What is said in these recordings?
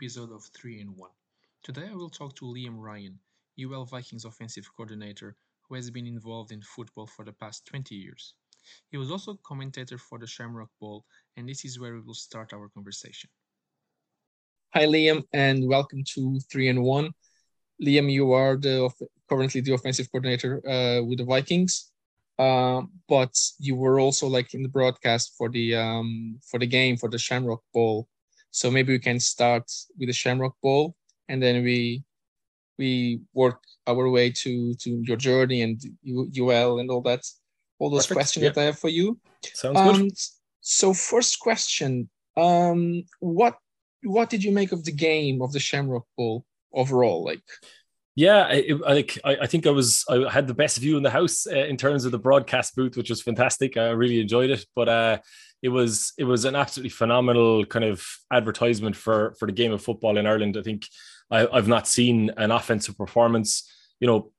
episode of 3 in 1. Today I will talk to Liam Ryan, UL Vikings offensive coordinator who has been involved in football for the past 20 years. He was also commentator for the Shamrock Bowl, and this is where we will start our conversation. Hi, Liam, and welcome to 3 in 1. Liam, you are the currently the offensive coordinator uh, with the Vikings. Uh, but you were also like in the broadcast for the um, for the game for the Shamrock Bowl. So maybe we can start with the Shamrock Bowl, and then we we work our way to to your journey and UL and all that, all those Perfect. questions yeah. that I have for you. Sounds um, good. So first question, um, what what did you make of the game of the Shamrock Bowl overall? Like, yeah, I, like I, I, think I was I had the best view in the house uh, in terms of the broadcast booth, which was fantastic. I really enjoyed it, but uh, it was it was an absolutely phenomenal kind of advertisement for for the game of football in Ireland. I think I, I've not seen an offensive performance, you know,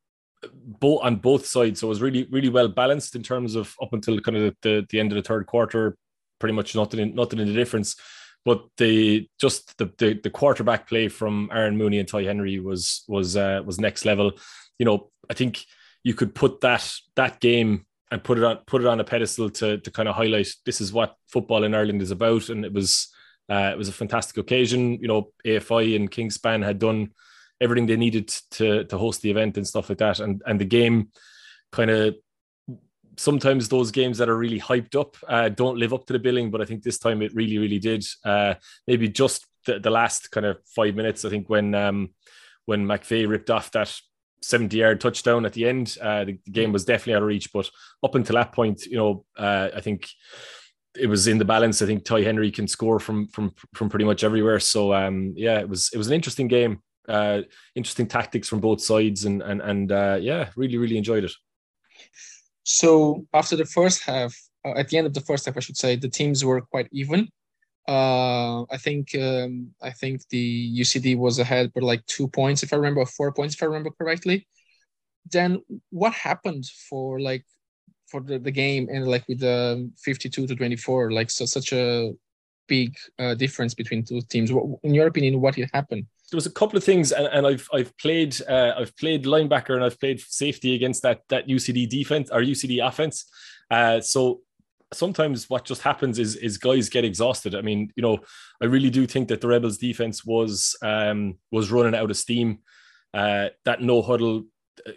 both on both sides. So it was really really well balanced in terms of up until kind of the, the end of the third quarter, pretty much nothing nothing in the difference. But the just the, the, the quarterback play from Aaron Mooney and Ty Henry was was uh, was next level. You know, I think you could put that that game and put it on put it on a pedestal to to kind of highlight this is what football in Ireland is about, and it was uh, it was a fantastic occasion. You know, AFI and Kingspan had done everything they needed to to host the event and stuff like that, and and the game kind of sometimes those games that are really hyped up uh, don't live up to the billing, but I think this time it really, really did. Uh, maybe just the, the, last kind of five minutes, I think when um, when McVeigh ripped off that 70 yard touchdown at the end, uh, the, game was definitely out of reach. But up until that point, you know, uh, I think it was in the balance. I think Ty Henry can score from from from pretty much everywhere. So um, yeah, it was it was an interesting game. Uh, interesting tactics from both sides, and and and uh, yeah, really really enjoyed it. So after the first half, uh, at the end of the first half, I should say, the teams were quite even. Uh, I think um, I think the UCD was ahead by like two points, if I remember, four points, if I remember correctly. Then what happened for like for the, the game and like with the 52 to 24, like so such a big uh, difference between two teams? What in your opinion, what happened? there was a couple of things, and, and I've I've played uh, I've played linebacker and I've played safety against that that UCD defense or UCD offense. Uh, so sometimes what just happens is is guys get exhausted. I mean, you know, I really do think that the Rebels defense was um, was running out of steam. Uh, that no huddle,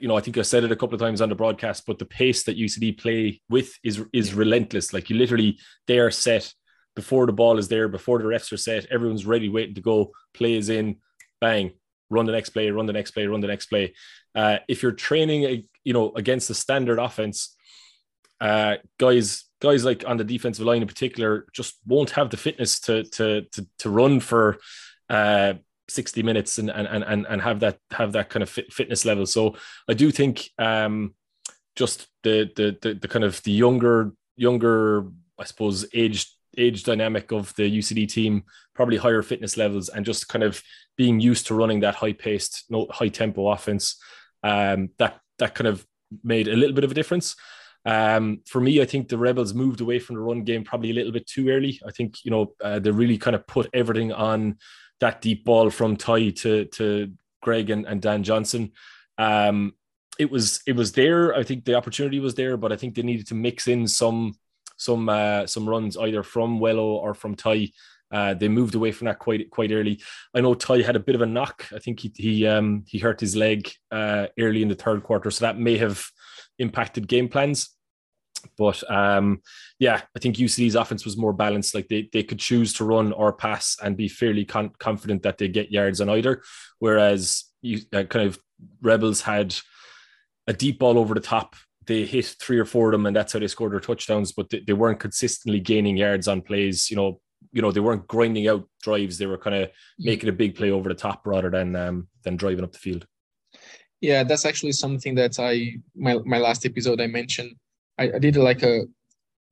you know, I think I said it a couple of times on the broadcast, but the pace that UCD play with is is relentless. Like you literally they are set before the ball is there, before the refs are set, everyone's ready, waiting to go. Play is in, bang, run the next play, run the next play, run the next play. Uh, if you're training, you know, against the standard offense, uh, guys, guys like on the defensive line in particular, just won't have the fitness to to to, to run for uh, 60 minutes and and and and have that have that kind of fit, fitness level. So I do think um, just the, the the the kind of the younger younger I suppose aged age dynamic of the UCD team, probably higher fitness levels, and just kind of being used to running that high paced, no high tempo offense. Um, that that kind of made a little bit of a difference. Um, for me, I think the Rebels moved away from the run game probably a little bit too early. I think you know uh, they really kind of put everything on that deep ball from Ty to to Greg and, and Dan Johnson. Um, it was it was there. I think the opportunity was there, but I think they needed to mix in some some uh, some runs either from Wello or from Ty. Uh, they moved away from that quite quite early. I know Ty had a bit of a knock. I think he he um, he hurt his leg uh, early in the third quarter, so that may have impacted game plans. But um, yeah, I think UCD's offense was more balanced. Like they, they could choose to run or pass and be fairly con- confident that they get yards on either. Whereas you uh, kind of Rebels had a deep ball over the top they hit three or four of them, and that's how they scored their touchdowns. But they, they weren't consistently gaining yards on plays. You know, you know they weren't grinding out drives. They were kind of making a big play over the top rather than um, than driving up the field. Yeah, that's actually something that I my my last episode I mentioned. I, I did like a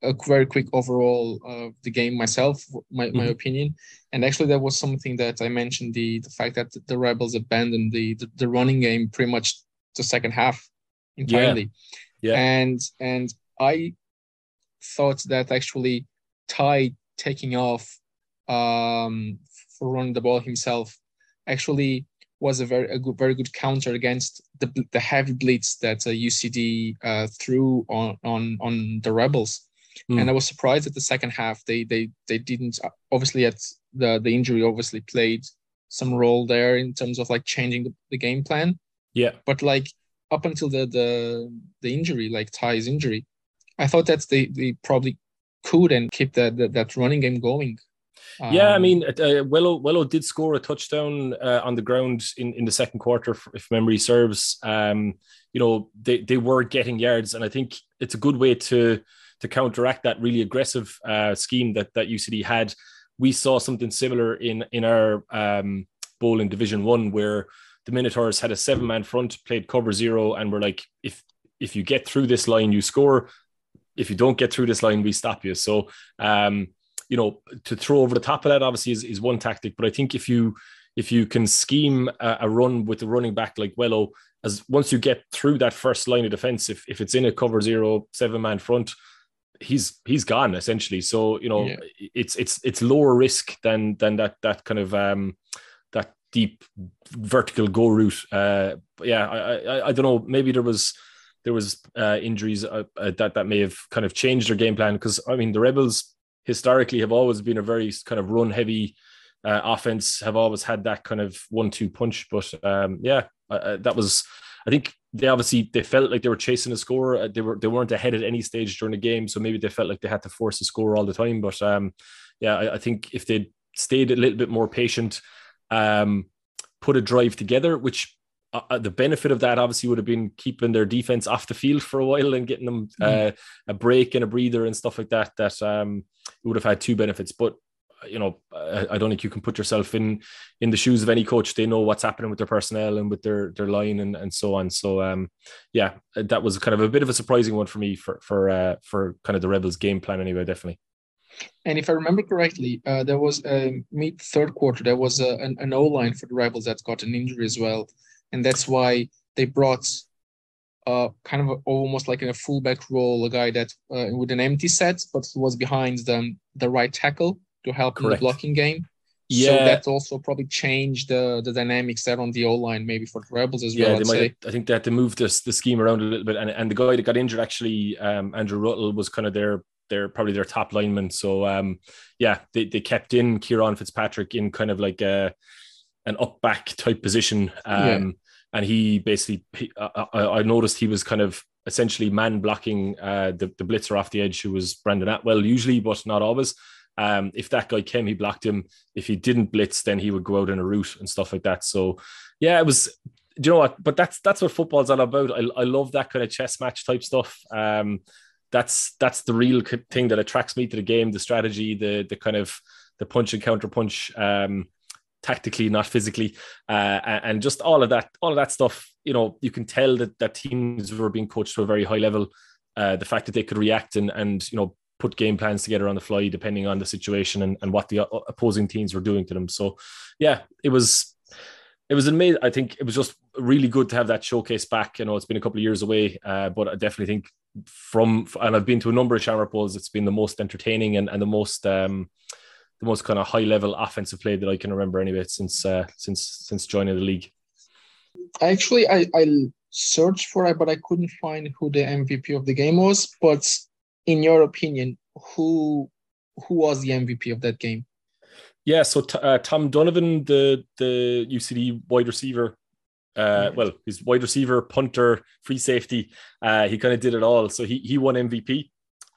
a very quick overall of the game myself, my, mm-hmm. my opinion. And actually, that was something that I mentioned the the fact that the rebels abandoned the the, the running game pretty much the second half entirely. Yeah. Yeah. And and I thought that actually Ty taking off um, for running the ball himself actually was a very a good, very good counter against the the heavy blitz that uh, UCD uh, threw on on on the rebels. Mm. And I was surprised at the second half they they they didn't obviously at the the injury obviously played some role there in terms of like changing the, the game plan. Yeah. But like up until the the the injury, like Ty's injury, I thought that they they probably could and keep that that, that running game going. Um, yeah, I um, mean, uh, Wello Wello did score a touchdown uh, on the ground in, in the second quarter, if memory serves. Um, you know, they, they were getting yards, and I think it's a good way to to counteract that really aggressive uh, scheme that that UCD had. We saw something similar in in our um, bowl in Division One, where the Minotaurs had a seven man front, played cover zero, and were like, if if you get through this line, you score. If you don't get through this line, we stop you. So um, you know, to throw over the top of that obviously is, is one tactic. But I think if you if you can scheme a, a run with the running back like Wello, as once you get through that first line of defense, if, if it's in a cover zero seven man front, he's he's gone essentially. So you know, yeah. it's it's it's lower risk than than that that kind of um that deep vertical go route. Uh, yeah, I, I I don't know. Maybe there was there was uh, injuries uh, uh, that that may have kind of changed their game plan because I mean the rebels historically have always been a very kind of run heavy uh, offense, have always had that kind of one two punch. But um, yeah, uh, that was, I think they obviously they felt like they were chasing a score. Uh, they were they weren't ahead at any stage during the game, so maybe they felt like they had to force a score all the time. But um, yeah, I, I think if they'd stayed a little bit more patient, um, put a drive together, which uh, uh, the benefit of that obviously would have been keeping their defense off the field for a while and getting them mm. uh, a break and a breather and stuff like that. That um, would have had two benefits. But you know, I, I, don't think you can put yourself in in the shoes of any coach. They know what's happening with their personnel and with their their line and, and so on. So um, yeah, that was kind of a bit of a surprising one for me for for uh, for kind of the Rebels game plan anyway. Definitely. And if I remember correctly, uh, there was a mid third quarter. There was a, an, an O line for the Rebels that got an injury as well and that's why they brought uh, kind of almost like in a fullback role, a guy that uh, with an empty set, but he was behind them the right tackle to help Correct. in the blocking game. Yeah. So that also probably changed the the dynamics there on the O line, maybe for the Rebels as yeah, well. Yeah, I think they had to move this the scheme around a little bit, and, and the guy that got injured actually, um, Andrew Ruttle, was kind of their their probably their top lineman. So um, yeah, they, they kept in Kieran Fitzpatrick in kind of like a an up back type position. Um, yeah and he basically he, I, I, noticed he was kind of essentially man blocking uh, the, the blitzer off the edge who was Brandon Atwell usually but not always. Um, if that guy came he blocked him. If he didn't blitz then he would go out in a route and stuff like that. So yeah it was do you know what? But that's that's what football's all about. I, I love that kind of chess match type stuff. Um, that's that's the real thing that attracts me to the game the strategy the the kind of the punch and counter punch um, tactically, not physically, uh, and just all of that, all of that stuff. You know, you can tell that that teams were being coached to a very high level. Uh, the fact that they could react and and you know put game plans together on the fly depending on the situation and, and what the opposing teams were doing to them. So, yeah, it was it was amazing. I think it was just really good to have that showcase back. You know, it's been a couple of years away, uh, but I definitely think from and I've been to a number of Shamrock Bowls. It's been the most entertaining and, and the most um, the most kind of high level offensive play that I can remember anyway since uh, since since joining the league. Actually, I I searched for it, but I couldn't find who the MVP of the game was. But in your opinion, who who was the MVP of that game? Yeah, so t- uh, Tom Donovan, the the UCD wide receiver, uh, well, his wide receiver, punter, free safety, uh, he kind of did it all. So he he won MVP.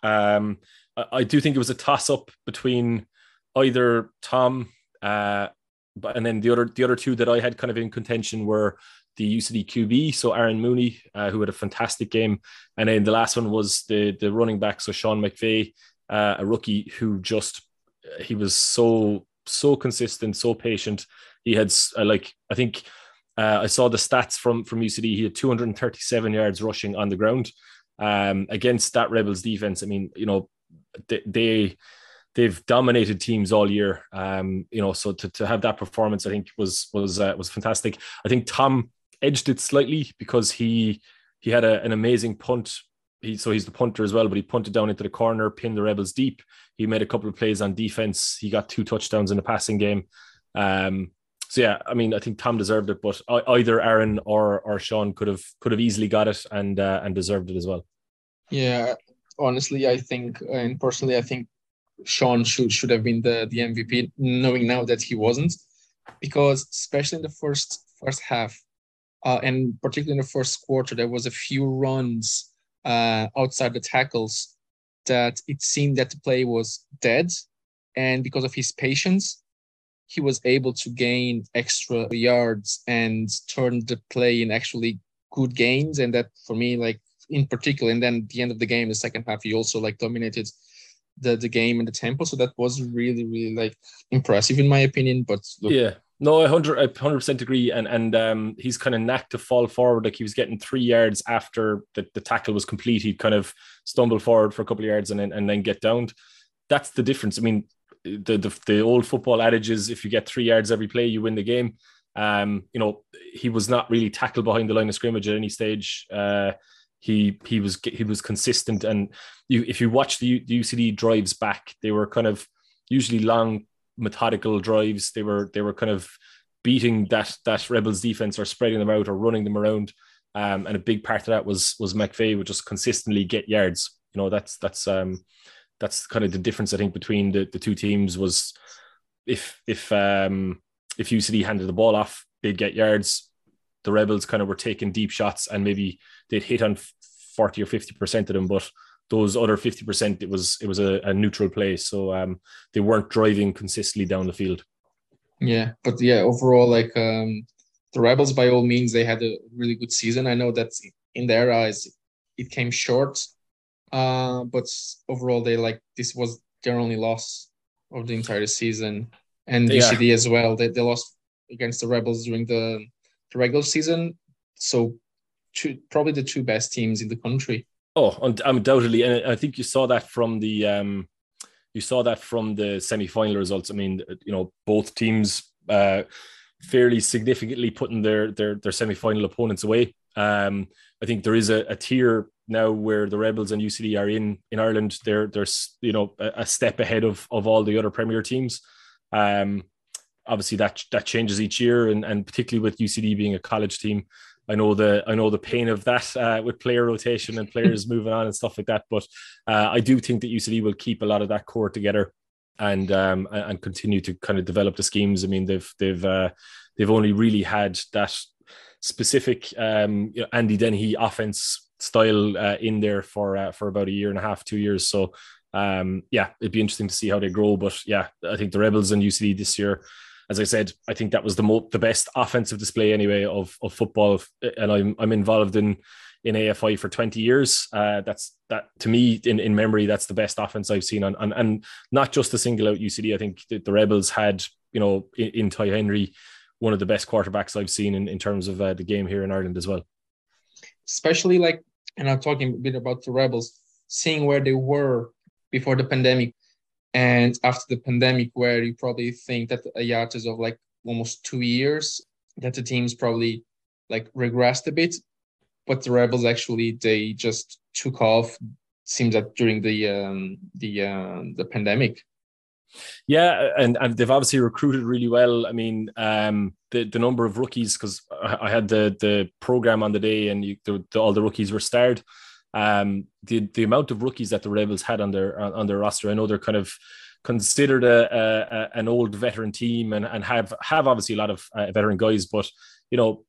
Um, I, I do think it was a toss up between either Tom, uh, but and then the other the other two that I had kind of in contention were the UCD QB, so Aaron Mooney, uh, who had a fantastic game, and then the last one was the the running back, so Sean McVeigh, uh, a rookie who just he was so so consistent, so patient. He had uh, like I think uh, I saw the stats from from UCD. He had 237 yards rushing on the ground um, against that Rebels defense. I mean, you know, they, they they've dominated teams all year. Um, you know, so to, to have that performance, I think was was uh, was fantastic. I think Tom edged it slightly because he he had a, an amazing punt. he so he's the punter as well, but he punted down into the corner, pinned the Rebels deep. He made a couple of plays on defense. He got two touchdowns in the passing game. Um, so yeah, I mean, I think Tom deserved it, but either Aaron or or Sean could have could have easily got it and uh, and deserved it as well. Yeah, honestly, I think, and personally, I think Sean should should have been the the MVP, knowing now that he wasn't, because especially in the first first half, uh, and particularly in the first quarter, there was a few runs uh, outside the tackles that it seemed that the play was dead, and because of his patience, he was able to gain extra yards and turn the play in actually good gains, and that for me, like in particular, and then the end of the game, the second half, he also like dominated the the game and the tempo. So that was really really like impressive in my opinion. But look, yeah, no, I hundred I hundred percent agree. And and um, he's kind of knack to fall forward. Like he was getting three yards after the, the tackle was complete. He'd kind of stumble forward for a couple of yards and then and then get downed. That's the difference. I mean, the, the the old football adage is if you get three yards every play, you win the game. Um, you know, he was not really tackled behind the line of scrimmage at any stage. Uh, he he was he was consistent, and you if you watch the, the UCD drives back, they were kind of usually long methodical drives. They were they were kind of beating that that Rebels defense or spreading them out or running them around. Um, and a big part of that was was McVeigh would just consistently get yards. You know, that's that's um, that's kind of the difference I think between the, the two teams was if if um, if UCD handed the ball off, they'd get yards. The Rebels kind of were taking deep shots and maybe they'd hit on 40 or 50 percent of them, but those other 50% it was it was a, a neutral play so um they weren't driving consistently down the field. Yeah but yeah overall like um the rebels by all means they had a really good season. I know that in their eyes it came short. Uh but overall they like this was their only loss of the entire season. And yeah. ucd as well they, they lost against the rebels during the, the regular season. So two, probably the two best teams in the country Oh, undoubtedly, and I think you saw that from the um, you saw that from the semi-final results. I mean, you know, both teams uh, fairly significantly putting their their their semi-final opponents away. Um, I think there is a, a, tier now where the Rebels and UCD are in in Ireland. They're they're you know a, step ahead of of all the other Premier teams. Um, obviously that that changes each year, and and particularly with UCD being a college team, I know the I know the pain of that uh, with player rotation and players moving on and stuff like that. But uh, I do think that UCD will keep a lot of that core together and um, and continue to kind of develop the schemes. I mean, they've they've uh, they've only really had that specific um, you know, Andy Dennehy offense style uh, in there for uh, for about a year and a half, two years. So um, yeah, it'd be interesting to see how they grow. But yeah, I think the Rebels and UCD this year as I said, I think that was the mo- the best offensive display anyway of of football, and I'm I'm involved in in AFI for 20 years. Uh, that's that to me in, in memory, that's the best offense I've seen on, on and not just the single out UCD. I think the, the Rebels had, you know, in, in, Ty Henry, one of the best quarterbacks I've seen in, in terms of uh, the game here in Ireland as well. Especially like, and I'm talking a bit about the Rebels, seeing where they were before the pandemic and after the pandemic, where you probably think that a hiatus of like almost two years, that the teams probably like regressed a bit, but the rebels actually they just took off. Seems that during the um, the uh, the pandemic. Yeah, and, and they've obviously recruited really well. I mean, um, the the number of rookies because I had the the program on the day, and you, the, the, all the rookies were starred um, the the amount of rookies that the Rebels had on their on their roster. I know they're kind of considered a, a, an old veteran team and, and have have obviously a lot of uh, veteran guys, but you know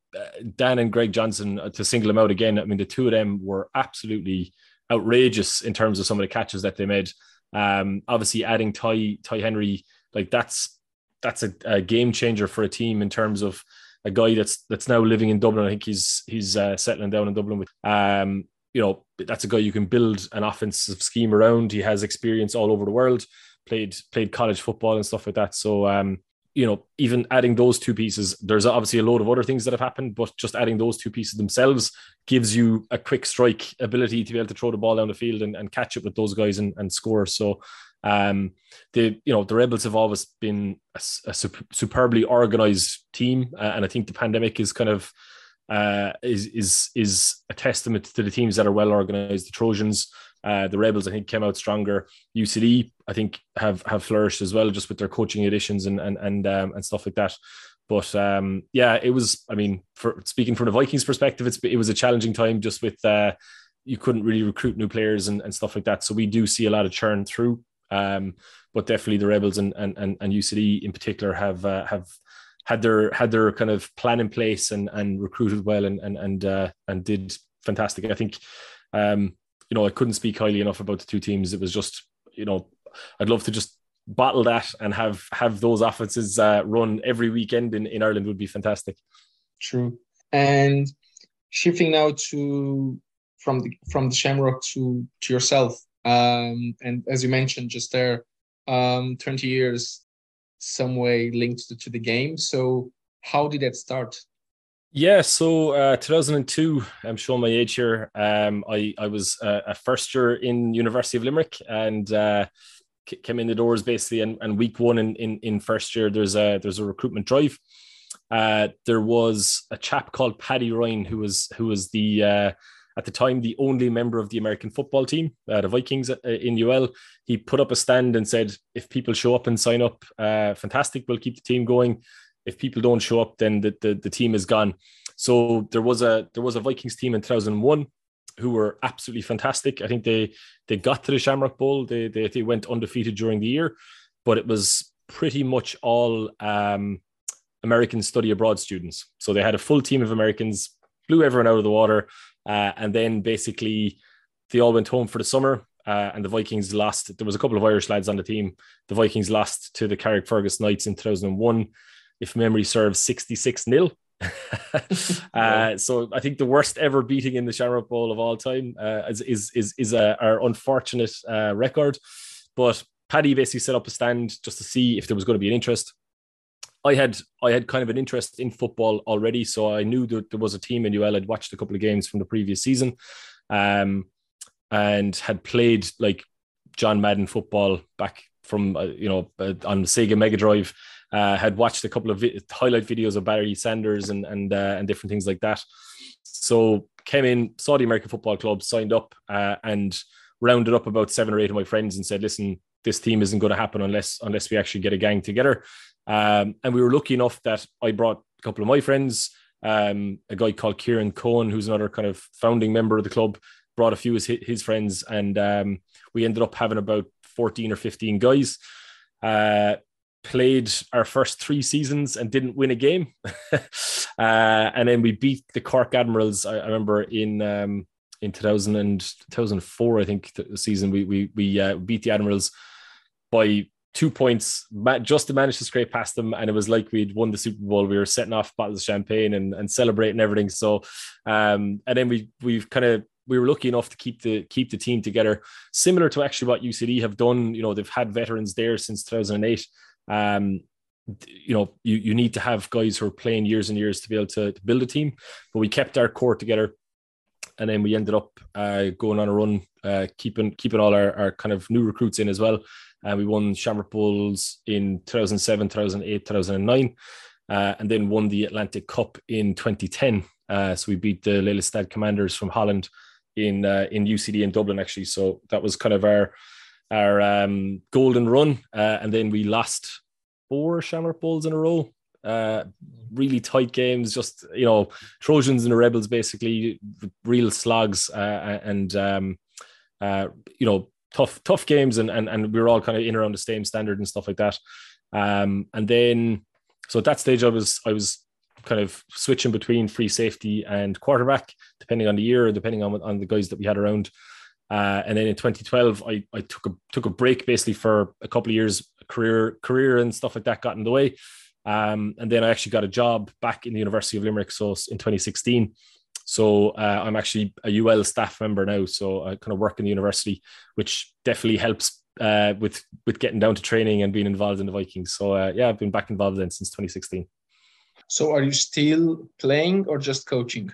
Dan and Greg Johnson uh, to single them out again. I mean, the two of them were absolutely outrageous in terms of some of the catches that they made. Um, obviously, adding Ty Ty Henry like that's that's a, a, game changer for a team in terms of a guy that's that's now living in Dublin. I think he's he's uh, settling down in Dublin with um, you know, that's a guy you can build an offensive scheme around. He has experience all over the world, played played college football and stuff like that. So um, you know, even adding those two pieces, there's obviously a load of other things that have happened, but just adding those two pieces themselves gives you a quick strike ability to be able to throw the ball down the field and, and catch it with those guys and, and score. So um, the you know the rebels have always been a, a superbly organized team, uh, and I think the pandemic is kind of uh, is is is a testament to the teams that are well organized. The Trojans, uh, the Rebels, I think, came out stronger. UCD, I think, have have flourished as well, just with their coaching additions and and and um, and stuff like that. But um, yeah, it was. I mean, for speaking from the Vikings' perspective, it's it was a challenging time just with uh, you couldn't really recruit new players and, and stuff like that. So we do see a lot of churn through. Um, but definitely the Rebels and and and, UCD in particular have uh, have had their had their kind of plan in place and and recruited well and and and uh, and did fantastic. I think um, you know I couldn't speak highly enough about the two teams. It was just you know I'd love to just battle that and have have those offenses uh, run every weekend in, in Ireland would be fantastic. True. And shifting now to from the from the Shamrock to to yourself. Um, and as you mentioned just there, um, 20 years some way linked to, to the game. So how did that start? Yeah, so uh, 2002, I'm showing my age here. Um, I, I was a first year in University of Limerick and uh, came in the doors basically. And, and week one in, in, in first year, there's a there's a recruitment drive. Uh, there was a chap called Paddy Ryan who was who was the uh, at the time the only member of the American football team, uh, the Vikings uh, in UL. He put up a stand and said, if people show up and sign up, uh, fantastic, we'll keep the team going. If people don't show up, then the, the, the team is gone. So there was a there was a Vikings team in 2001 who were absolutely fantastic. I think they they got to the Shamrock Bowl. They they, they went undefeated during the year, but it was pretty much all um, American study abroad students. So they had a full team of Americans, blew everyone out of the water. Uh, and then basically they all went home for the summer. Uh, and the Vikings lost. There was a couple of Irish lads on the team. The Vikings lost to the Carrickfergus Knights in 2001, if memory serves, 66 0. uh, so I think the worst ever beating in the Shamrock Bowl of all time uh, is is is, is a, our unfortunate uh, record. But Paddy basically set up a stand just to see if there was going to be an interest. I had I had kind of an interest in football already, so I knew that there was a team in UL. I'd watched a couple of games from the previous season, um, and had played like John Madden football back from uh, you know uh, on Sega Mega Drive. Uh, had watched a couple of vi- highlight videos of Barry Sanders and and uh, and different things like that. So came in, saw the American Football Club, signed up, uh, and rounded up about seven or eight of my friends and said, "Listen, this team isn't going to happen unless unless we actually get a gang together." Um, and we were lucky enough that I brought a couple of my friends, um, a guy called Kieran Cohen, who's another kind of founding member of the club, brought a few of his, his friends, and um, we ended up having about 14 or 15 guys. Uh, played our first three seasons and didn't win a game. uh, and then we beat the Cork Admirals, I, I remember in um, in 2000 and 2004, I think the season we we we uh, beat the Admirals by two points, just to manage to scrape past them. And it was like we'd won the Super Bowl. We were setting off bottles of champagne and, and celebrating everything. So, um, and then we we've kind of we were lucky enough to keep the keep the team together, similar to actually what UCD have done. You know, they've had veterans there since 2008. Um, you know, you, you need to have guys who are playing years and years to be able to, to build a team. But we kept our core together and then we ended up uh, going on a run, uh, keeping keeping all our, our kind of new recruits in as well. Uh, we won Shamrock Bowls in 2007, 2008, 2009, uh, and then won the Atlantic Cup in 2010. Uh, so we beat the Lelystad Commanders from Holland in uh, in UCD in Dublin actually. So that was kind of our our um, golden run, uh, and then we lost four Shamrock Bowls in a row. Uh, really tight games, just you know, Trojans and the Rebels basically real slugs, uh, and um, you know, tough tough games, and and and we were all kind of in around the same standard and stuff like that. Um, and then so at that stage, I was I was kind of switching between free safety and quarterback, depending on the year, depending on on the guys that we had around. Uh, and then in 2012, I, I took a took a break basically for a couple of years, career career and stuff like that got in the way. Um, and then I actually got a job back in the University of Limerick. So in 2016, so uh, I'm actually a UL staff member now. So I kind of work in the university, which definitely helps uh, with with getting down to training and being involved in the Vikings. So uh, yeah, I've been back involved then since 2016. So are you still playing or just coaching?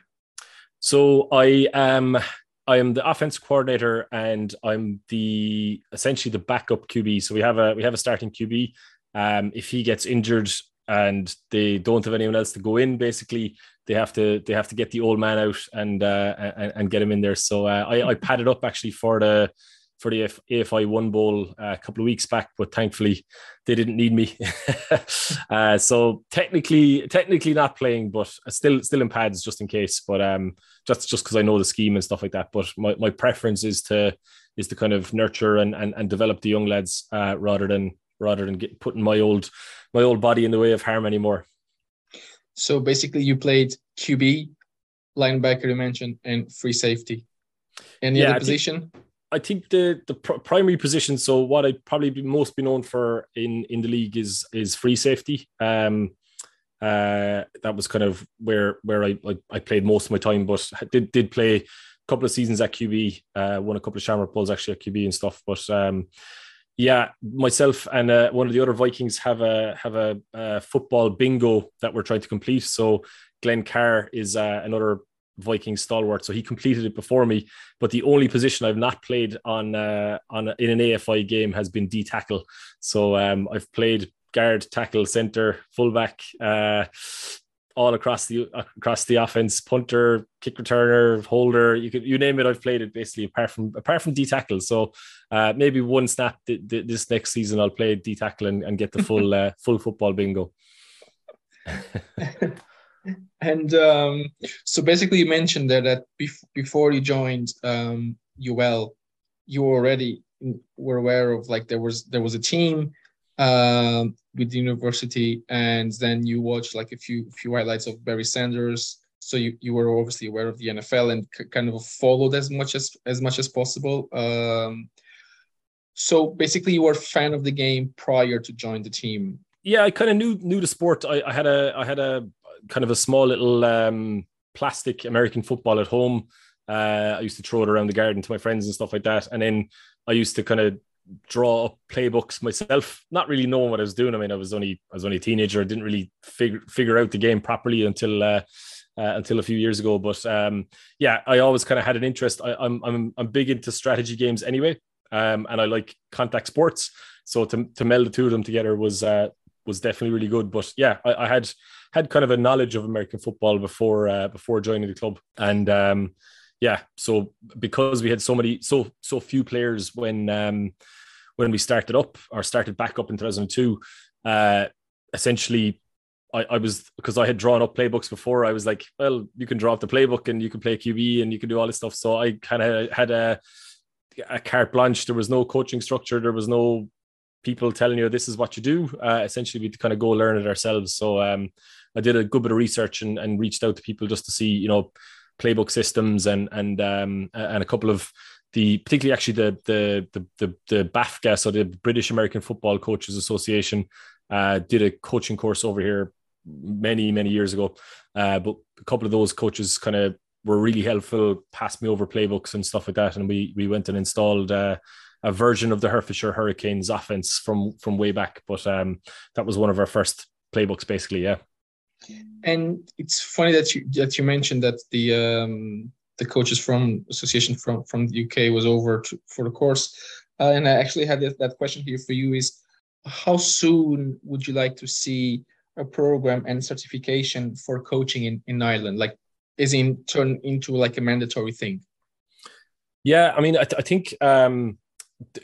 So I am. I am the offense coordinator and I'm the essentially the backup QB. So we have a we have a starting QB. Um, if he gets injured, and they don't have anyone else to go in. Basically, they have to they have to get the old man out and uh, and, and get him in there. So uh, I, I padded up actually for the for the AFI One Bowl uh, a couple of weeks back, but thankfully they didn't need me. uh, so technically, technically not playing, but still still in pads just in case. But um, just just because I know the scheme and stuff like that. But my, my preference is to is to kind of nurture and and, and develop the young lads uh, rather than rather than get, putting my old my old body in the way of harm anymore. So basically, you played QB, linebacker, you mentioned, and free safety. Any yeah, other position? I think the the pr- primary position. So what I'd probably be most be known for in in the league is is free safety. Um, uh, that was kind of where where I, I, I played most of my time, but did did play a couple of seasons at QB. Uh, won a couple of Shamrock Bowls actually at QB and stuff. But um, yeah, myself and uh, one of the other Vikings have a have a, a, football bingo that we're trying to complete. So Glenn Carr is uh, another Viking stalwart, so he completed it before me. But the only position I've not played on uh, on in an AFI game has been D tackle. So um, I've played guard, tackle, center, fullback, uh, all across the across the offense, punter, kick returner, holder. You could you name it. I've played it basically apart from apart from D tackle. So uh, maybe one snap th- th- this next season I'll play D tackle and, and get the full uh, full football bingo. and um, so basically, you mentioned that that bef- before you joined um, UL, you already were aware of like there was there was a team um, with the university, and then you watched like a few few highlights of Barry Sanders. So you, you were obviously aware of the NFL and c- kind of followed as much as as much as possible. Um, so basically, you were a fan of the game prior to join the team. Yeah, I kind of knew knew the sport. I, I had a I had a kind of a small little um, plastic American football at home. Uh, I used to throw it around the garden to my friends and stuff like that. And then I used to kind of draw up playbooks myself, not really knowing what I was doing. I mean, I was only I was only a teenager. I didn't really figure figure out the game properly until uh, uh, until a few years ago. But um, yeah, I always kind of had an interest. I, am I'm, I'm I'm big into strategy games anyway, um, and I like contact sports. So to to meld the two of them together was uh, was definitely really good. But yeah, I, I had had kind of a knowledge of American football before uh, before joining the club, and um, yeah, so because we had so many so so few players when um, when we started up or started back up in 2002, uh, essentially. I, I was because I had drawn up playbooks before. I was like, well, you can draw up the playbook and you can play QB and you can do all this stuff. So I kind of had a a carte blanche. There was no coaching structure. There was no people telling you this is what you do. Uh, essentially, we kind of go learn it ourselves. So um, I did a good bit of research and, and reached out to people just to see, you know, playbook systems and and um, and a couple of the particularly actually the the the the, the BAFCA, so the British American Football Coaches Association, uh, did a coaching course over here many many years ago. Uh, but a couple of those coaches kind of were really helpful, passed me over playbooks and stuff like that, and we we went and installed. Uh, a version of the Hertfordshire Hurricanes offense from from way back, but um, that was one of our first playbooks, basically. Yeah. And it's funny that you that you mentioned that the um, the coaches from association from from the UK was over to, for the course, uh, and I actually had that, that question here for you: is how soon would you like to see a program and certification for coaching in in Ireland? Like, is in turn into like a mandatory thing? Yeah, I mean, I, th- I think um,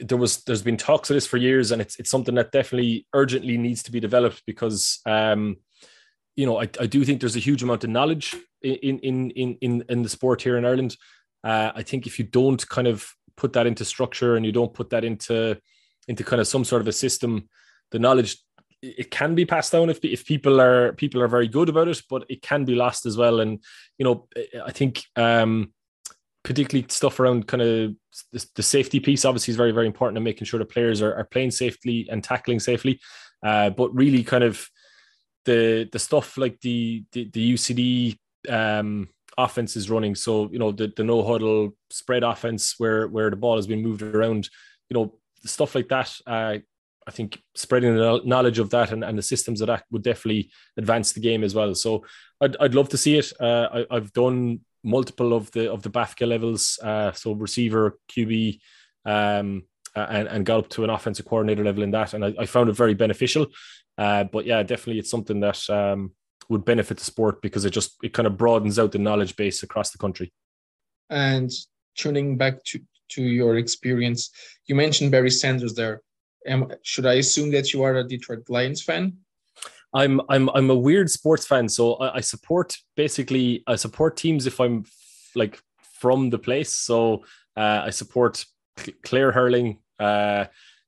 there was there's been talks of this for years, and it's it's something that definitely urgently needs to be developed because um, you know, I, I do think there's a huge amount of knowledge in in in in in the sport here in Ireland. Uh, I think if you don't kind of put that into structure and you don't put that into into kind of some sort of a system, the knowledge it can be passed down if if people are people are very good about it, but it can be lost as well. And you know, I think um, particularly stuff around kind of the, the, safety piece obviously is very very important and making sure the players are, are playing safely and tackling safely. Uh, but really, kind of the the stuff like the the, the UCD um, offense is running. So you know the the no huddle spread offense where where the ball has been moved around. You know stuff like that. Uh, I think spreading the knowledge of that and, and the systems of that would definitely advance the game as well. So I'd, I'd love to see it. Uh, I, have done multiple of the of the BAFCA levels, uh, so receiver, QB, um, and, and got up to an offensive coordinator level in that, and I, I found it very beneficial. Uh, but yeah, definitely it's something that um, would benefit the sport because it just it kind of broadens out the knowledge base across the country. And tuning back to, to your experience, you mentioned Barry Sanders there. Um, should I assume that you are a Detroit Lions fan? I'm I'm I'm a weird sports fan, so I, I support basically I support teams if I'm like from the place. So uh, I support Clare hurling, uh,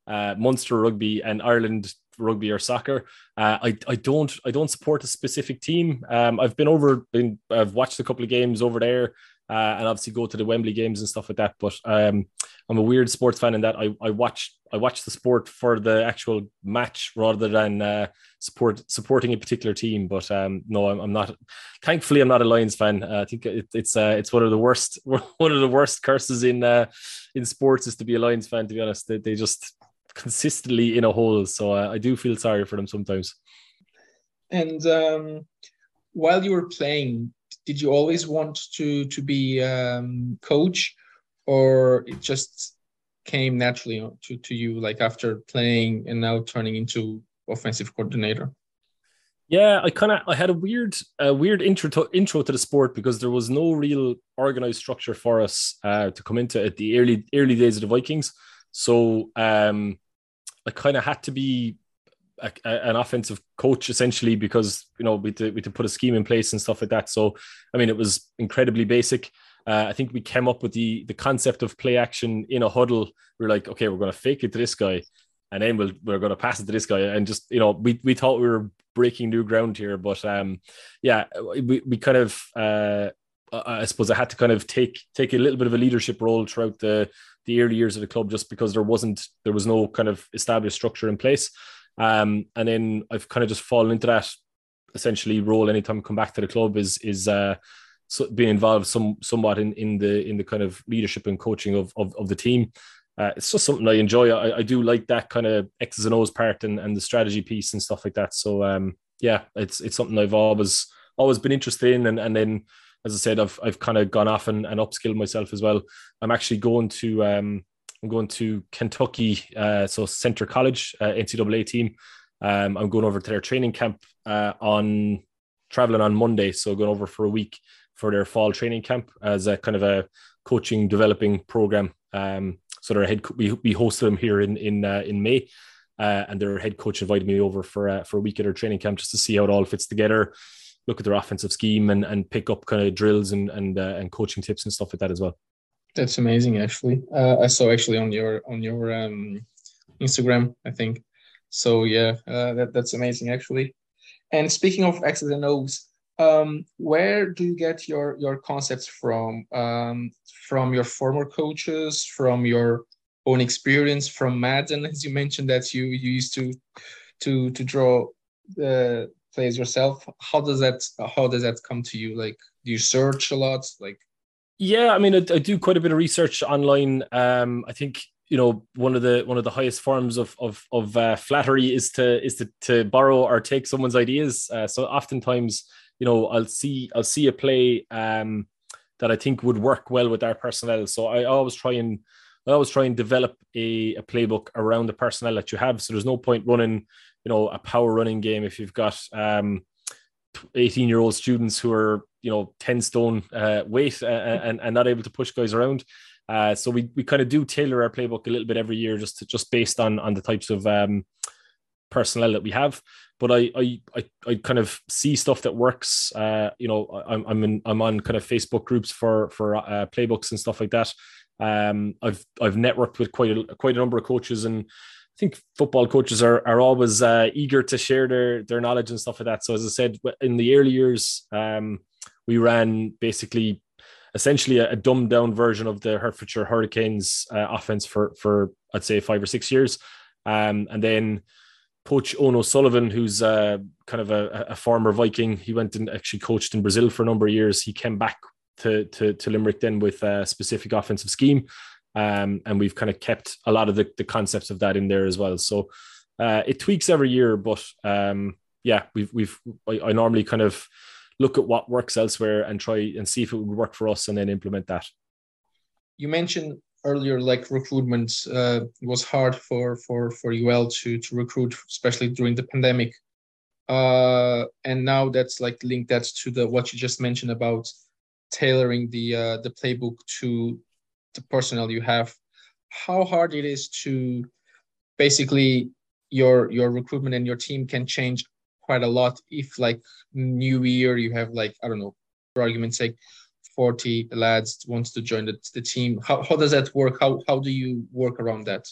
uh, Munster rugby, and Ireland rugby or soccer. Uh, I I don't I don't support a specific team. Um, I've been over, been I've watched a couple of games over there uh, and obviously go to the Wembley games and stuff like that. But um, I'm a weird sports fan in that I, I watch I watch the sport for the actual match rather than uh, support supporting a particular team. But um, no, I'm, I'm, not. Thankfully, I'm not a Lions fan. Uh, I think it, it's uh, it's one of the worst one of the worst curses in uh, in sports is to be a Lions fan. To be honest, they, they just consistently in a hole. So uh, I do feel sorry for them sometimes. And um, while you were playing, did you always want to to be um, coach, or it just came naturally to to you, like after playing and now turning into offensive coordinator? Yeah, I kind of I had a weird a weird intro to, intro to the sport because there was no real organized structure for us uh, to come into at the early early days of the Vikings. So um, I kind of had to be a, a, an offensive coach essentially because you know we had, we to put a scheme in place and stuff like that. So I mean, it was incredibly basic. Uh, I think we came up with the the concept of play action in a huddle. We are like, okay, we're going to fake it to this guy, and then we'll, we're going to pass it to this guy, and just you know, we we thought we were breaking new ground here, but um, yeah, we we kind of uh, I suppose I had to kind of take take a little bit of a leadership role throughout the the early years of the club, just because there wasn't there was no kind of established structure in place. Um, and then I've kind of just fallen into that essentially role anytime I come back to the club is is uh, so being involved some somewhat in in the in the kind of leadership and coaching of of, of the team. Uh, it's just something I enjoy. I, I do like that kind of X's and O's part and, and the strategy piece and stuff like that. So um, yeah, it's it's something I've always always been interested in. And and then as I said, I've I've kind of gone off and, and upskilled myself as well. I'm actually going to um, I'm going to Kentucky, uh, so Centre College uh, NCAA team. Um, I'm going over to their training camp uh, on traveling on Monday, so going over for a week for their fall training camp as a kind of a coaching developing program. Um, so their head we we hosted them here in in uh, in May, uh, and their head coach invited me over for uh, for a week at their training camp just to see how it all fits together, look at their offensive scheme, and and pick up kind of drills and and uh, and coaching tips and stuff like that as well. That's amazing, actually. Uh, I saw actually on your on your um, Instagram, I think. So yeah, uh, that that's amazing, actually. And speaking of X's and O's, um, where do you get your your concepts from? Um, from your former coaches, from your own experience, from Madden, as you mentioned that you you used to to to draw the plays yourself. How does that how does that come to you? Like, do you search a lot? Like yeah, I mean, I, I, do quite a bit of research online. Um, I think you know one of the one of the highest forms of of, of uh, flattery is to is to, to borrow or take someone's ideas. Uh, so oftentimes, you know, I'll see I'll see a play um, that I think would work well with our personnel. So I always try and I always try and develop a, a playbook around the personnel that you have. So there's no point running, you know, a power running game. If you've got um, 18 year old students who are you know 10 stone uh, weight uh, uh, and, and not able to push guys around uh, so we, we kind of do tailor our playbook a little bit every year just to, just based on on the types of um, personnel that we have. But I, I I I kind of see stuff that works uh, you know I'm I'm, in, I'm on kind of Facebook groups for for uh, playbooks and stuff like that. Um, I've I've networked with quite a quite a number of coaches and think football coaches are are always uh, eager to share their their knowledge and stuff like that. So as I said, in the early years, um, we ran basically essentially a, a, dumbed down version of the Hertfordshire Hurricanes uh, offense for for I'd say five or six years, um, and then. Coach Ono Sullivan, who's uh, kind of a, a, former Viking, he went and actually coached in Brazil for a number of years. He came back to, to, to Limerick then with a specific offensive scheme um, and we've kind of kept a lot of the, the concepts of that in there as well. So uh, it tweaks every year, but um, yeah, we've we've I, I, normally kind of look at what works elsewhere and try and see if it would work for us, and then implement that. You mentioned earlier, like recruitment uh, was hard for for for UL to to recruit, especially during the pandemic. Uh, and now that's like linked that to the what you just mentioned about tailoring the uh, the playbook to the personnel you have. How hard it is to basically your your recruitment and your team can change quite a lot if like new year you have like I don't know for argument's sake 40 lads wants to join the, the team. How, how does that work? How how do you work around that?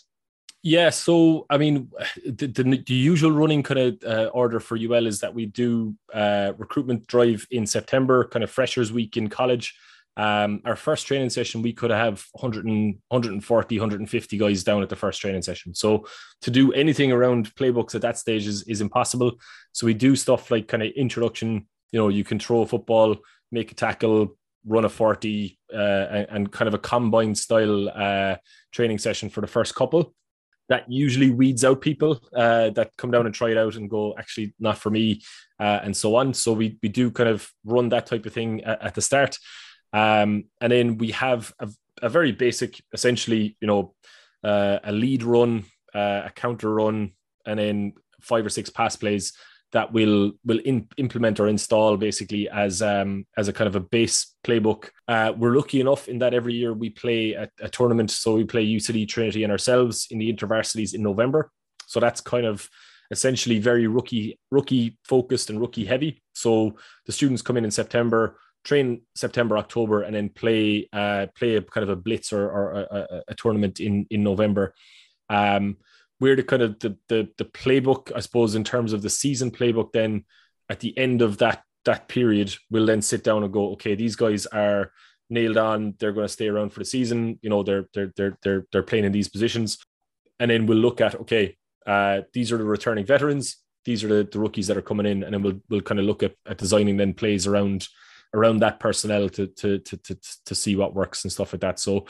Yeah so i mean the, the, the usual running kind of uh, order for ul is that we do uh, recruitment drive in september kind of freshers week in college um, our first training session, we could have 100 and, 140, 150 guys down at the first training session. So to do anything around playbooks at that stage is, is impossible. So we do stuff like kind of introduction, you know, you can throw a football, make a tackle, run a 40, uh, and, and, kind of a combined style uh, training session for the first couple. That usually weeds out people uh, that come down and try it out and go, actually, not for me, uh, and so on. So we, we do kind of run that type of thing at, at the start. Um, and then we have a, a, very basic, essentially, you know, uh, a lead run, uh, a counter run, and then five or six pass plays that will will in, implement or install basically as um, as a kind of a base playbook. Uh, we're lucky enough in that every year we play a, a tournament, so we play UCD Trinity and ourselves in the intervarsities in November. So that's kind of essentially very rookie rookie focused and rookie heavy. So the students come in in September train September, October, and then play uh, play a kind of a blitz or, or a, a, tournament in in November. Um, we're the kind of the, the the playbook, I suppose, in terms of the season playbook. Then at the end of that that period, we'll then sit down and go, okay, these guys are nailed on. They're going to stay around for the season. You know, they're they're they're they're they're playing in these positions, and then we'll look at okay, uh, these are the returning veterans. These are the, the rookies that are coming in, and then we'll we'll kind of look at, at designing then plays around around that personnel to to to to, to see what works and stuff like that. So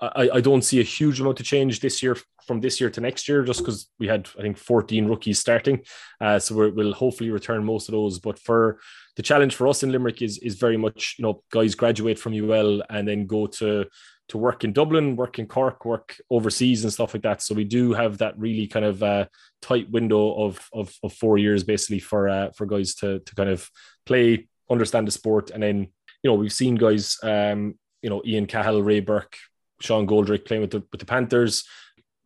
I, I don't see a huge amount of change this year from this year to next year, just because we had I think 14 rookies starting. Uh, so we will hopefully return most of those. But for the challenge for us in Limerick is is very much you know guys graduate from UL and then go to to work in Dublin, work in Cork, work overseas and stuff like that. So we do have that really kind of uh, tight window of, of, of four years basically for uh, for guys to to kind of play understand the sport. And then, you know, we've seen guys, um, you know, Ian Cahill, Ray Burke, Sean Goldrick playing with the, with the Panthers.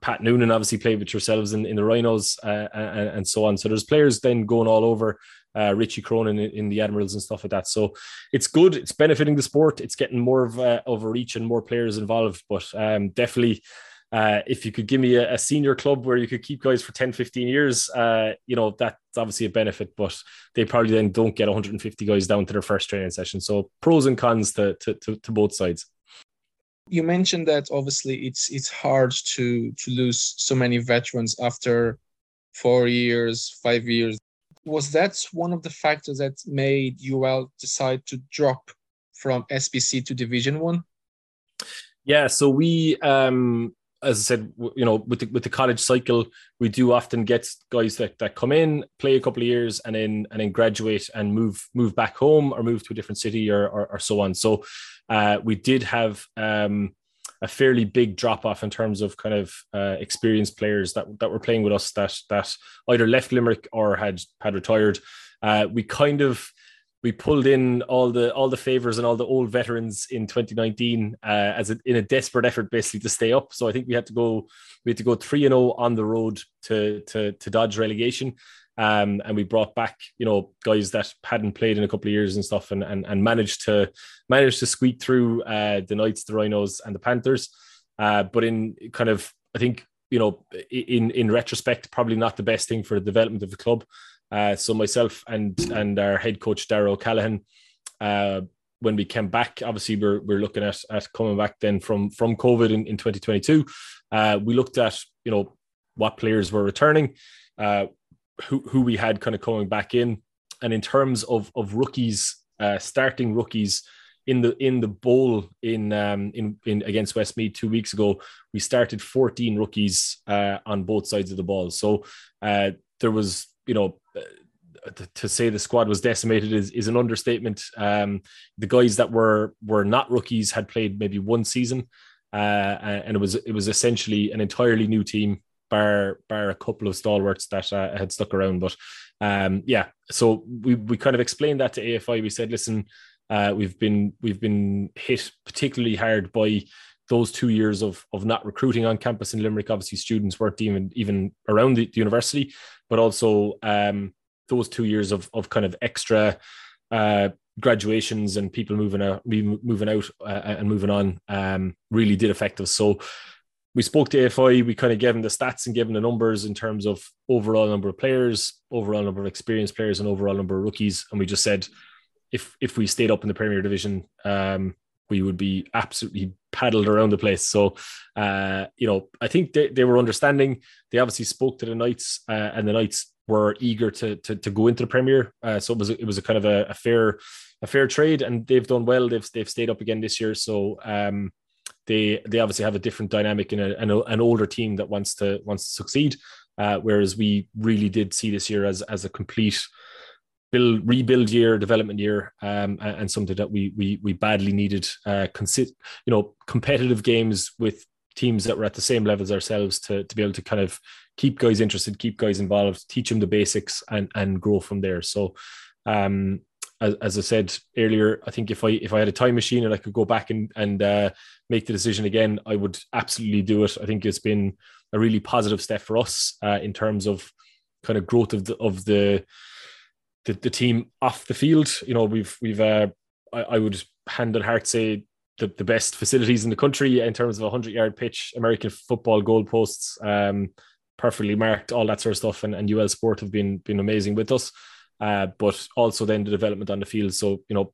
Pat Noonan obviously played with yourselves in, in the Rhinos uh, and, and, so on. So there's players then going all over. Uh, Richie Cronin in, in, the Admirals and stuff like that. So it's good. It's benefiting the sport. It's getting more of a, of a reach and more players involved. But um, definitely uh, if you could give me a, a, senior club where you could keep guys for 10, 15 years, uh, you know, that's obviously a benefit, but they probably then don't get 150 guys down to their first training session. So pros and cons to, to, to, to both sides. You mentioned that obviously it's it's hard to to lose so many veterans after four years, five years. Was that one of the factors that made UL decide to drop from SBC to Division One? Yeah, so we um as I said, you know, with the, with the college cycle, we do often get guys that, that come in, play a couple of years, and then and then graduate and move move back home or move to a different city or or, or so on. So, uh, we did have um, a fairly big drop off in terms of kind of uh, experienced players that that were playing with us that that either left Limerick or had had retired. Uh, we kind of we pulled in all the all the favors and all the old veterans in 2019 uh, as a, in a desperate effort basically to stay up. So I think we had to go we had to go three and zero oh on the road to to to dodge relegation. Um, and we brought back you know guys that hadn't played in a couple of years and stuff and and, and managed to manage to squeak through uh, the Knights, the Rhinos, and the Panthers. Uh, but in kind of I think you know in in retrospect probably not the best thing for the development of the club. Uh, so myself and and our head coach Darrow Callahan, uh, when we came back, obviously we're, we're looking at, at coming back then from from COVID in, in 2022. Uh, we looked at you know what players were returning, uh, who who we had kind of coming back in, and in terms of of rookies, uh, starting rookies in the in the bowl in um in, in against Westmeath two weeks ago, we started 14 rookies uh, on both sides of the ball. So uh, there was you know to say the squad was decimated is, is an understatement. Um, the guys that were were not rookies had played maybe one season. uh, and it was it was essentially an entirely new team, bar bar a couple of stalwarts that uh, had stuck around. But um, yeah, so we we kind of explained that to AFI. We said, listen, uh, we've been we've been hit particularly hard by those two years of of not recruiting on campus in Limerick. Obviously, students weren't even even around the, the university, but also um, those two years of of kind of extra uh, graduations and people moving out, moving out uh, and moving on um, really did affect us. So we spoke to AFI, we kind of gave them the stats and gave them the numbers in terms of overall number of players, overall number of experienced players, and overall number of rookies. And we just said, if if we stayed up in the Premier Division, um, we would be absolutely paddled around the place. So, uh, you know, I think they, they were understanding. They obviously spoke to the Knights, uh, and the Knights were eager to to, to go into the Premier. Uh, so it was it was a kind of a, a, fair a fair trade, and they've done well. They've they've stayed up again this year. So um, they they obviously have a different dynamic in a, an, an older team that wants to wants to succeed. Uh, whereas we really did see this year as as a complete build rebuild year, development year, um, and, something that we we we badly needed. Uh, consi- you know, competitive games with teams that were at the same level as ourselves to to be able to kind of keep guys interested, keep guys involved, teach them the basics, and and grow from there. So, um, as, as I said earlier, I think if I if I had a time machine and I could go back and and uh, make the decision again, I would absolutely do it. I think it's been a really positive step for us uh, in terms of kind of growth of the of the the, the team off the field. You know, we've we've uh, I, I would hand on heart say the, the best facilities in the country in terms of a hundred yard pitch, American football goalposts, um, perfectly marked, all that sort of stuff. And, and UL Sport have been been amazing with us. Uh, but also then the development on the field. So you know,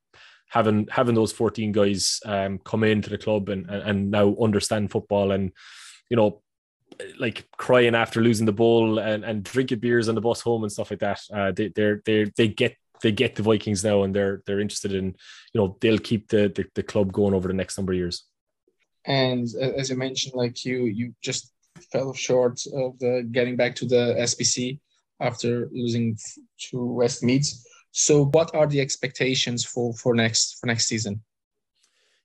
having having those 14 guys um, come into the club and, and, and now understand football and you know like crying after losing the ball and, and drinking beers on the bus home and stuff like that. Uh, they they're they they get they get the Vikings now and they're they're interested in you know they'll keep the, the, the club going over the next number of years. And as you mentioned, like you you just fell short of the getting back to the SBC after losing to Westmeath. So, what are the expectations for for next for next season?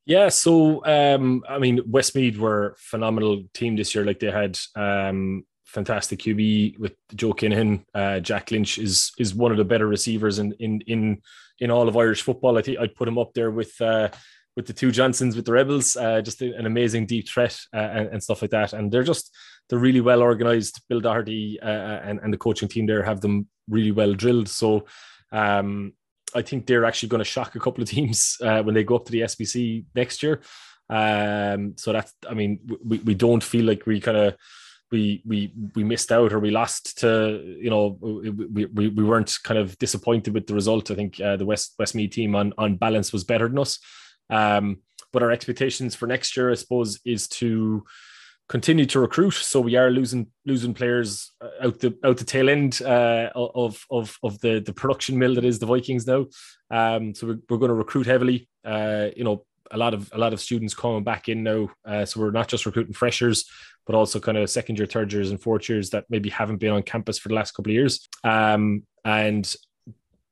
Yeah, so um, I mean, Westmeath were phenomenal team this year. Like they had um, fantastic QB with Joe Kinahan. Uh, Jack Lynch is is one of the better receivers in in in in all of Irish football. I think I'd put him up there with uh, with the two Johnsons with the Rebels. Uh, just an amazing deep threat uh, and, and, stuff like that. And they're just they're really well organized. Bill Doherty uh, and and the coaching team there have them really well drilled. So. Um, I think they're actually going to shock a couple of teams uh, when they go up to the SBC next year. Um, so that's, I mean, we, we don't feel like we kind of we we we missed out or we lost to you know we, we, we weren't kind of disappointed with the result. I think uh, the West Westmeath team on on balance was better than us. Um, but our expectations for next year, I suppose, is to continue to recruit. So we are losing losing players uh, out the out the tail end uh, of of of the the production mill that is the Vikings now. Um, so we're, we're going to recruit heavily. Uh, you know, a lot of a lot of students coming back in now. Uh, so we're not just recruiting freshers, but also kind of second year, third years, and fourth years that maybe haven't been on campus for the last couple of years. Um, and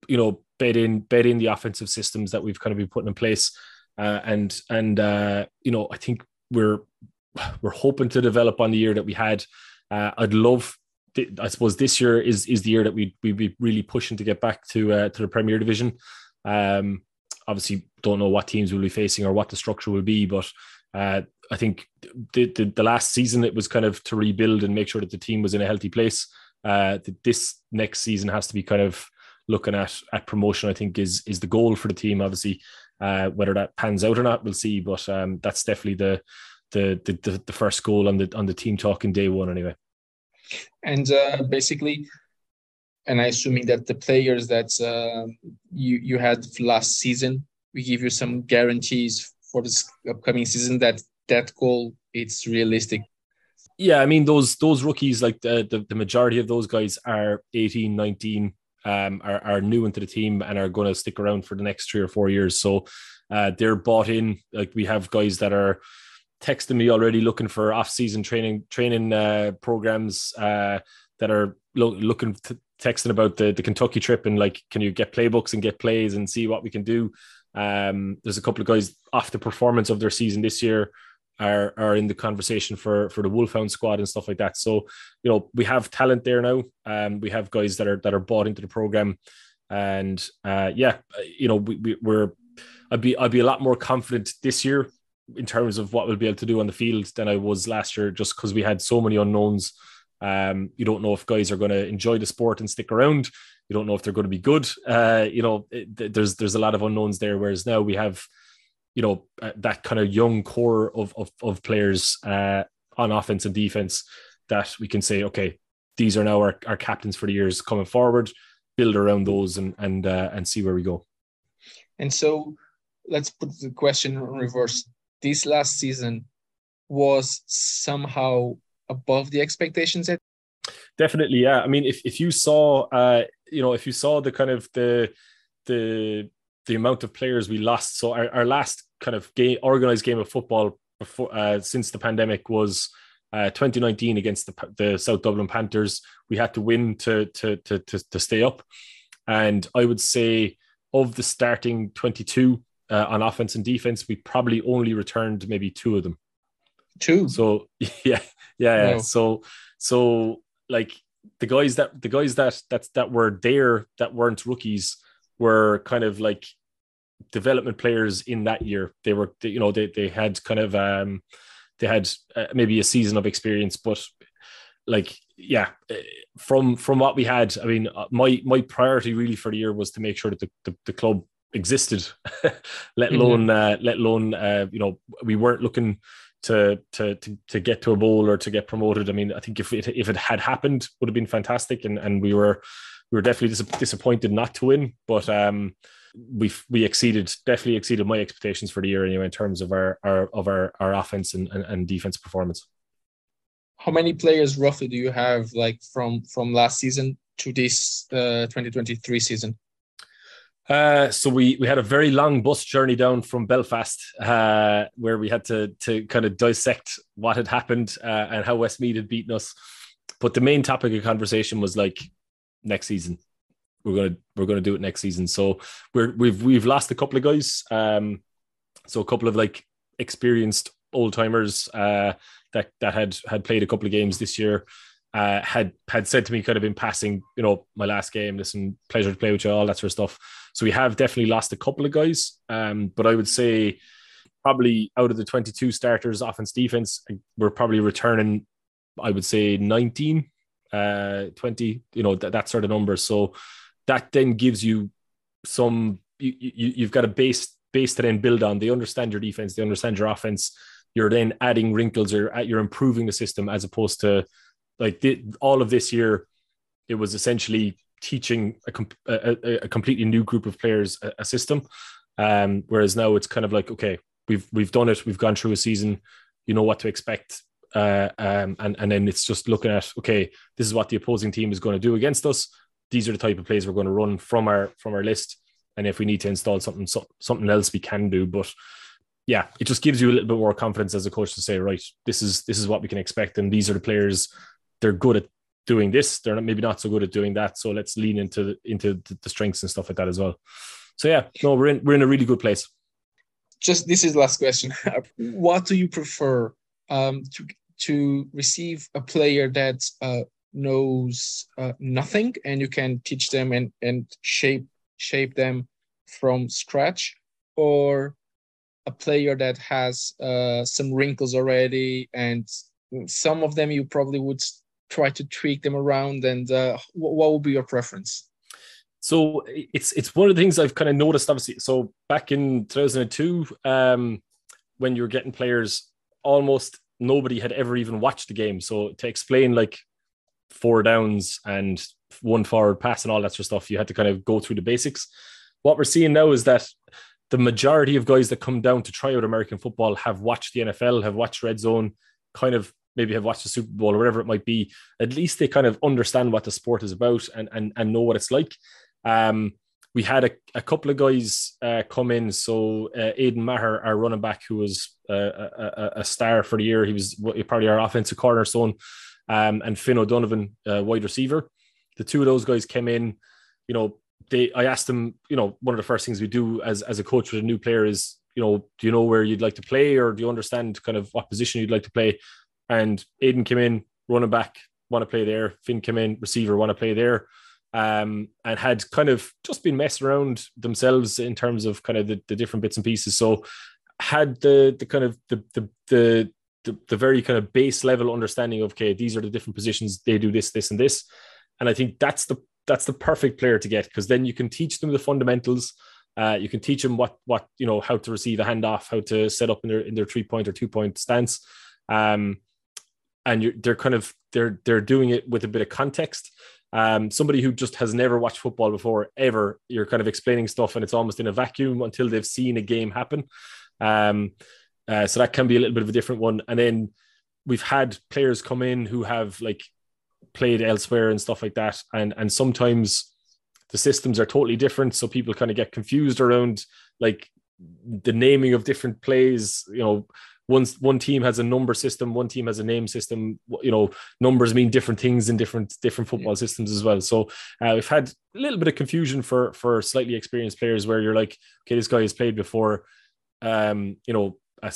you know, bed in bed in the offensive systems that we've kind of been putting in place. Uh, and and uh, you know, I think we're we're hoping to develop on the year that we had. Uh, I'd love, I suppose, this year is is the year that we we'd be really pushing to get back to uh, to the Premier Division. Um, obviously, don't know what teams we'll be facing or what the structure will be, but uh, I think the, the, the last season it was kind of to rebuild and make sure that the team was in a healthy place. Uh, this next season has to be kind of looking at at promotion. I think is is the goal for the team. Obviously, uh, whether that pans out or not, we'll see. But um, that's definitely the the, the the first goal on the on the team talk in day one anyway. And uh, basically, and I assuming that the players that uh, you you had last season, we give you some guarantees for this upcoming season that that goal it's realistic. Yeah, I mean those those rookies, like the the, the majority of those guys are 18, 19, um, are, are new into the team and are going to stick around for the next three or four years. So uh, they're bought in. Like we have guys that are texting me already looking for off-season training training uh, programs uh, that are lo- looking to, texting about the, the Kentucky trip and like can you get playbooks and get plays and see what we can do. Um, there's a couple of guys off the performance of their season this year are are in the conversation for for the Wolfhound squad and stuff like that. So you know we have talent there now. Um, we have guys that are that are bought into the program, and uh, yeah, you know we, we we're I'd be I'd be a lot more confident this year in terms of what we'll be able to do on the field than I was last year, just because we had so many unknowns. Um, you don't know if guys are going to enjoy the sport and stick around. You don't know if they're going to be good. Uh, you know, it, there's there's a lot of unknowns there. Whereas now we have, you know, uh, that kind of young core of of, of players uh, on offense and defense that we can say, okay, these are now our, our captains for the years coming forward. Build around those and and uh, and see where we go. And so, let's put the question in reverse. This last season was somehow above the expectations that definitely yeah i mean if, if you saw uh you know if you saw the kind of the the the amount of players we lost so our, our last kind of game organized game of football before uh, since the pandemic was uh, 2019 against the, the South Dublin Panthers. We had to win to, to to to to stay up, and I would say of the starting 22 uh, on offense and defense, we probably only returned maybe two of them. Two. So yeah, yeah. yeah. So so like the guys that the guys that that that were there that weren't rookies were kind of like development players in that year. They were you know they they had kind of um they had uh, maybe a season of experience, but like yeah uh, from from what we had i mean uh, my my priority really for the year was to make sure that the, the, the club existed let mm-hmm. alone mm-hmm. uh, let alone uh, you know we weren't looking to, to to to get to a bowl or to get promoted. I mean, I think if it if it had happened, would have been fantastic, and and we were we were definitely dis- disappointed not to win, but um, we we exceeded definitely exceeded my expectations for the year anyway in terms of our our of our our offense and and, and defense performance. How many players roughly do you have like from from last season to this uh, 2023 season? Uh, so we we had a very long bus journey down from Belfast, uh, where we had to to kind of dissect what had happened uh, and how Westmeath had beaten us. But the main topic of conversation was like next season. We're gonna we're gonna do it next season. So we're we've we've lost a couple of guys. Um, so a couple of like experienced old timers uh, that that had had played a couple of games this year uh, had had said to me kind of been passing, you know, my last game, listen, pleasure to play with you, all that sort of stuff. So we have definitely lost a couple of guys, um, but I would say probably out of the 22 starters, offense, defense, we're probably returning, I would say 19, uh, 20, you know, that, that sort of number. So that then gives you some, you, you, you've got a base base to then build on. They understand your defense, they understand your offense. You're then adding wrinkles or you're improving the system as opposed to like the, all of this year, it was essentially teaching a, a, a completely new group of players a, a system. Um, whereas now it's kind of like, okay, we've we've done it, we've gone through a season, you know what to expect. Uh, um, and and then it's just looking at okay, this is what the opposing team is going to do against us. These are the type of plays we're going to run from our from our list, and if we need to install something so, something else, we can do. But yeah, it just gives you a little bit more confidence as a coach to say, right, this is this is what we can expect, and these are the players they're good at doing this. They're not, maybe not so good at doing that. So let's lean into into the strengths and stuff like that as well. So yeah, no, we're in we're in a really good place. Just this is last question. what do you prefer um, to to receive a player that uh, knows uh, nothing and you can teach them and and shape shape them from scratch, or a player that has uh, some wrinkles already and some of them you probably would try to tweak them around and uh, what would be your preference? So it's it's one of the things i've kind of noticed obviously. So back in 2002 um, when you were getting players almost nobody had ever even watched the game. So to explain like four downs and one forward pass and all that sort of stuff you had to kind of go through the basics. What we're seeing now is that the majority of guys that come down to try out american football have watched the nfl have watched red zone kind of maybe have watched the Super Bowl or whatever it might be, at least they kind of understand what the sport is about and and, and know what it's like. Um, we had a, a couple of guys uh, come in. So uh, Aidan Maher, our running back, who was uh, a, a, star for the year, he was probably our offensive cornerstone, um, and Finn O'Donovan, uh, wide receiver. The two of those guys came in. You know, they. I asked them. You know, one of the first things we do as as a coach with a new player is you know, do you know where you'd like to play, or do you understand kind of what position you'd like to play? And Aiden came in, running back, want to play there. Finn came in, receiver, want to play there. Um, and had kind of just been messing around themselves in terms of kind of the, the different bits and pieces. So had the the kind of the the the the, the very kind of base level understanding of okay, these are the different positions, they do this, this, and this. And I think that's the that's the perfect player to get because then you can teach them the fundamentals. Uh, you can teach them what what you know how to receive a handoff, how to set up in their in their three point or two point stance, um, and they're kind of they're they're doing it with a bit of context. Um, somebody who just has never watched football before ever, you're kind of explaining stuff and it's almost in a vacuum until they've seen a game happen. Um, uh, so that can be a little bit of a different one. And then we've had players come in who have like played elsewhere and stuff like that, and and sometimes the systems are totally different, so people kind of get confused around like the naming of different plays. You know, one one team has a number system, one team has a name system. You know, numbers mean different things in different different football yeah. systems as well. So uh, we've had a little bit of confusion for for slightly experienced players where you're like, okay, this guy has played before. Um, you know, a,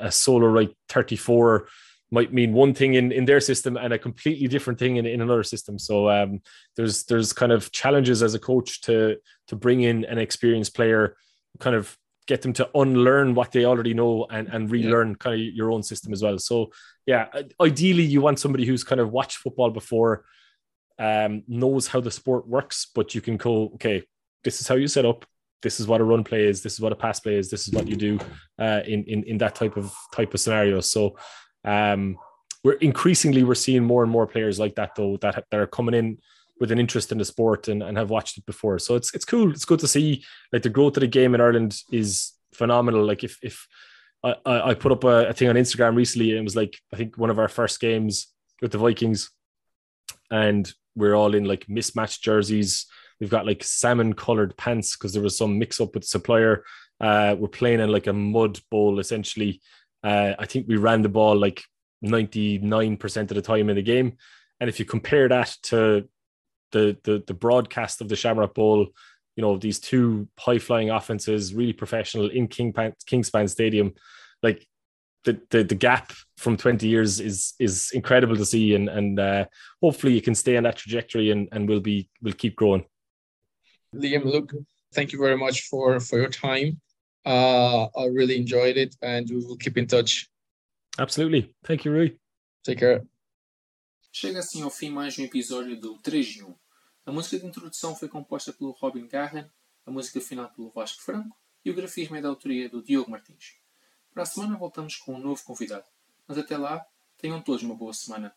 a solo right 34 might mean one thing in, in their system and a completely different thing in, in another system. So um, there's there's kind of challenges as a coach to to bring in an experienced player, kind of get them to unlearn what they already know and, and relearn yeah. kind of your own system as well. So yeah, ideally you want somebody who's kind of watched football before, um, knows how the sport works, but you can go, okay, this is how you set up, this is what a run play is, this is what a pass play is, this is what you do uh, in, in in that type of type of scenario. So um, we're increasingly we're seeing more and more players like that though that that are coming in with an interest in the sport and, and have watched it before. So it's it's cool. It's good to see like the growth of the game in Ireland is phenomenal. Like if if I, I put up a, a thing on Instagram recently and it was like I think one of our first games with the Vikings and we're all in like mismatched jerseys. We've got like salmon colored pants because there was some mix up with supplier. Uh, we're playing in like a mud bowl essentially. Uh, I think we ran the ball like 99% of the time in the game. And if you compare that to the the, the broadcast of the Shamrock Bowl, you know, these two high flying offenses, really professional in King Pan, Kingspan Stadium, like the, the the gap from 20 years is is incredible to see and and uh, hopefully you can stay on that trajectory and and we'll be we'll keep growing liam look thank you very much for for your time uh, I really enjoyed it, and we will keep in touch. Absolutely. Thank you, Rui. Take care. Chega assim ao fim mais um episódio do 3 de 1. A música de introdução foi composta pelo Robin Garren, a música final pelo Vasco Franco e o grafismo é da autoria do Diogo Martins. Para a semana voltamos com um novo convidado. Mas até lá, tenham todos uma boa semana.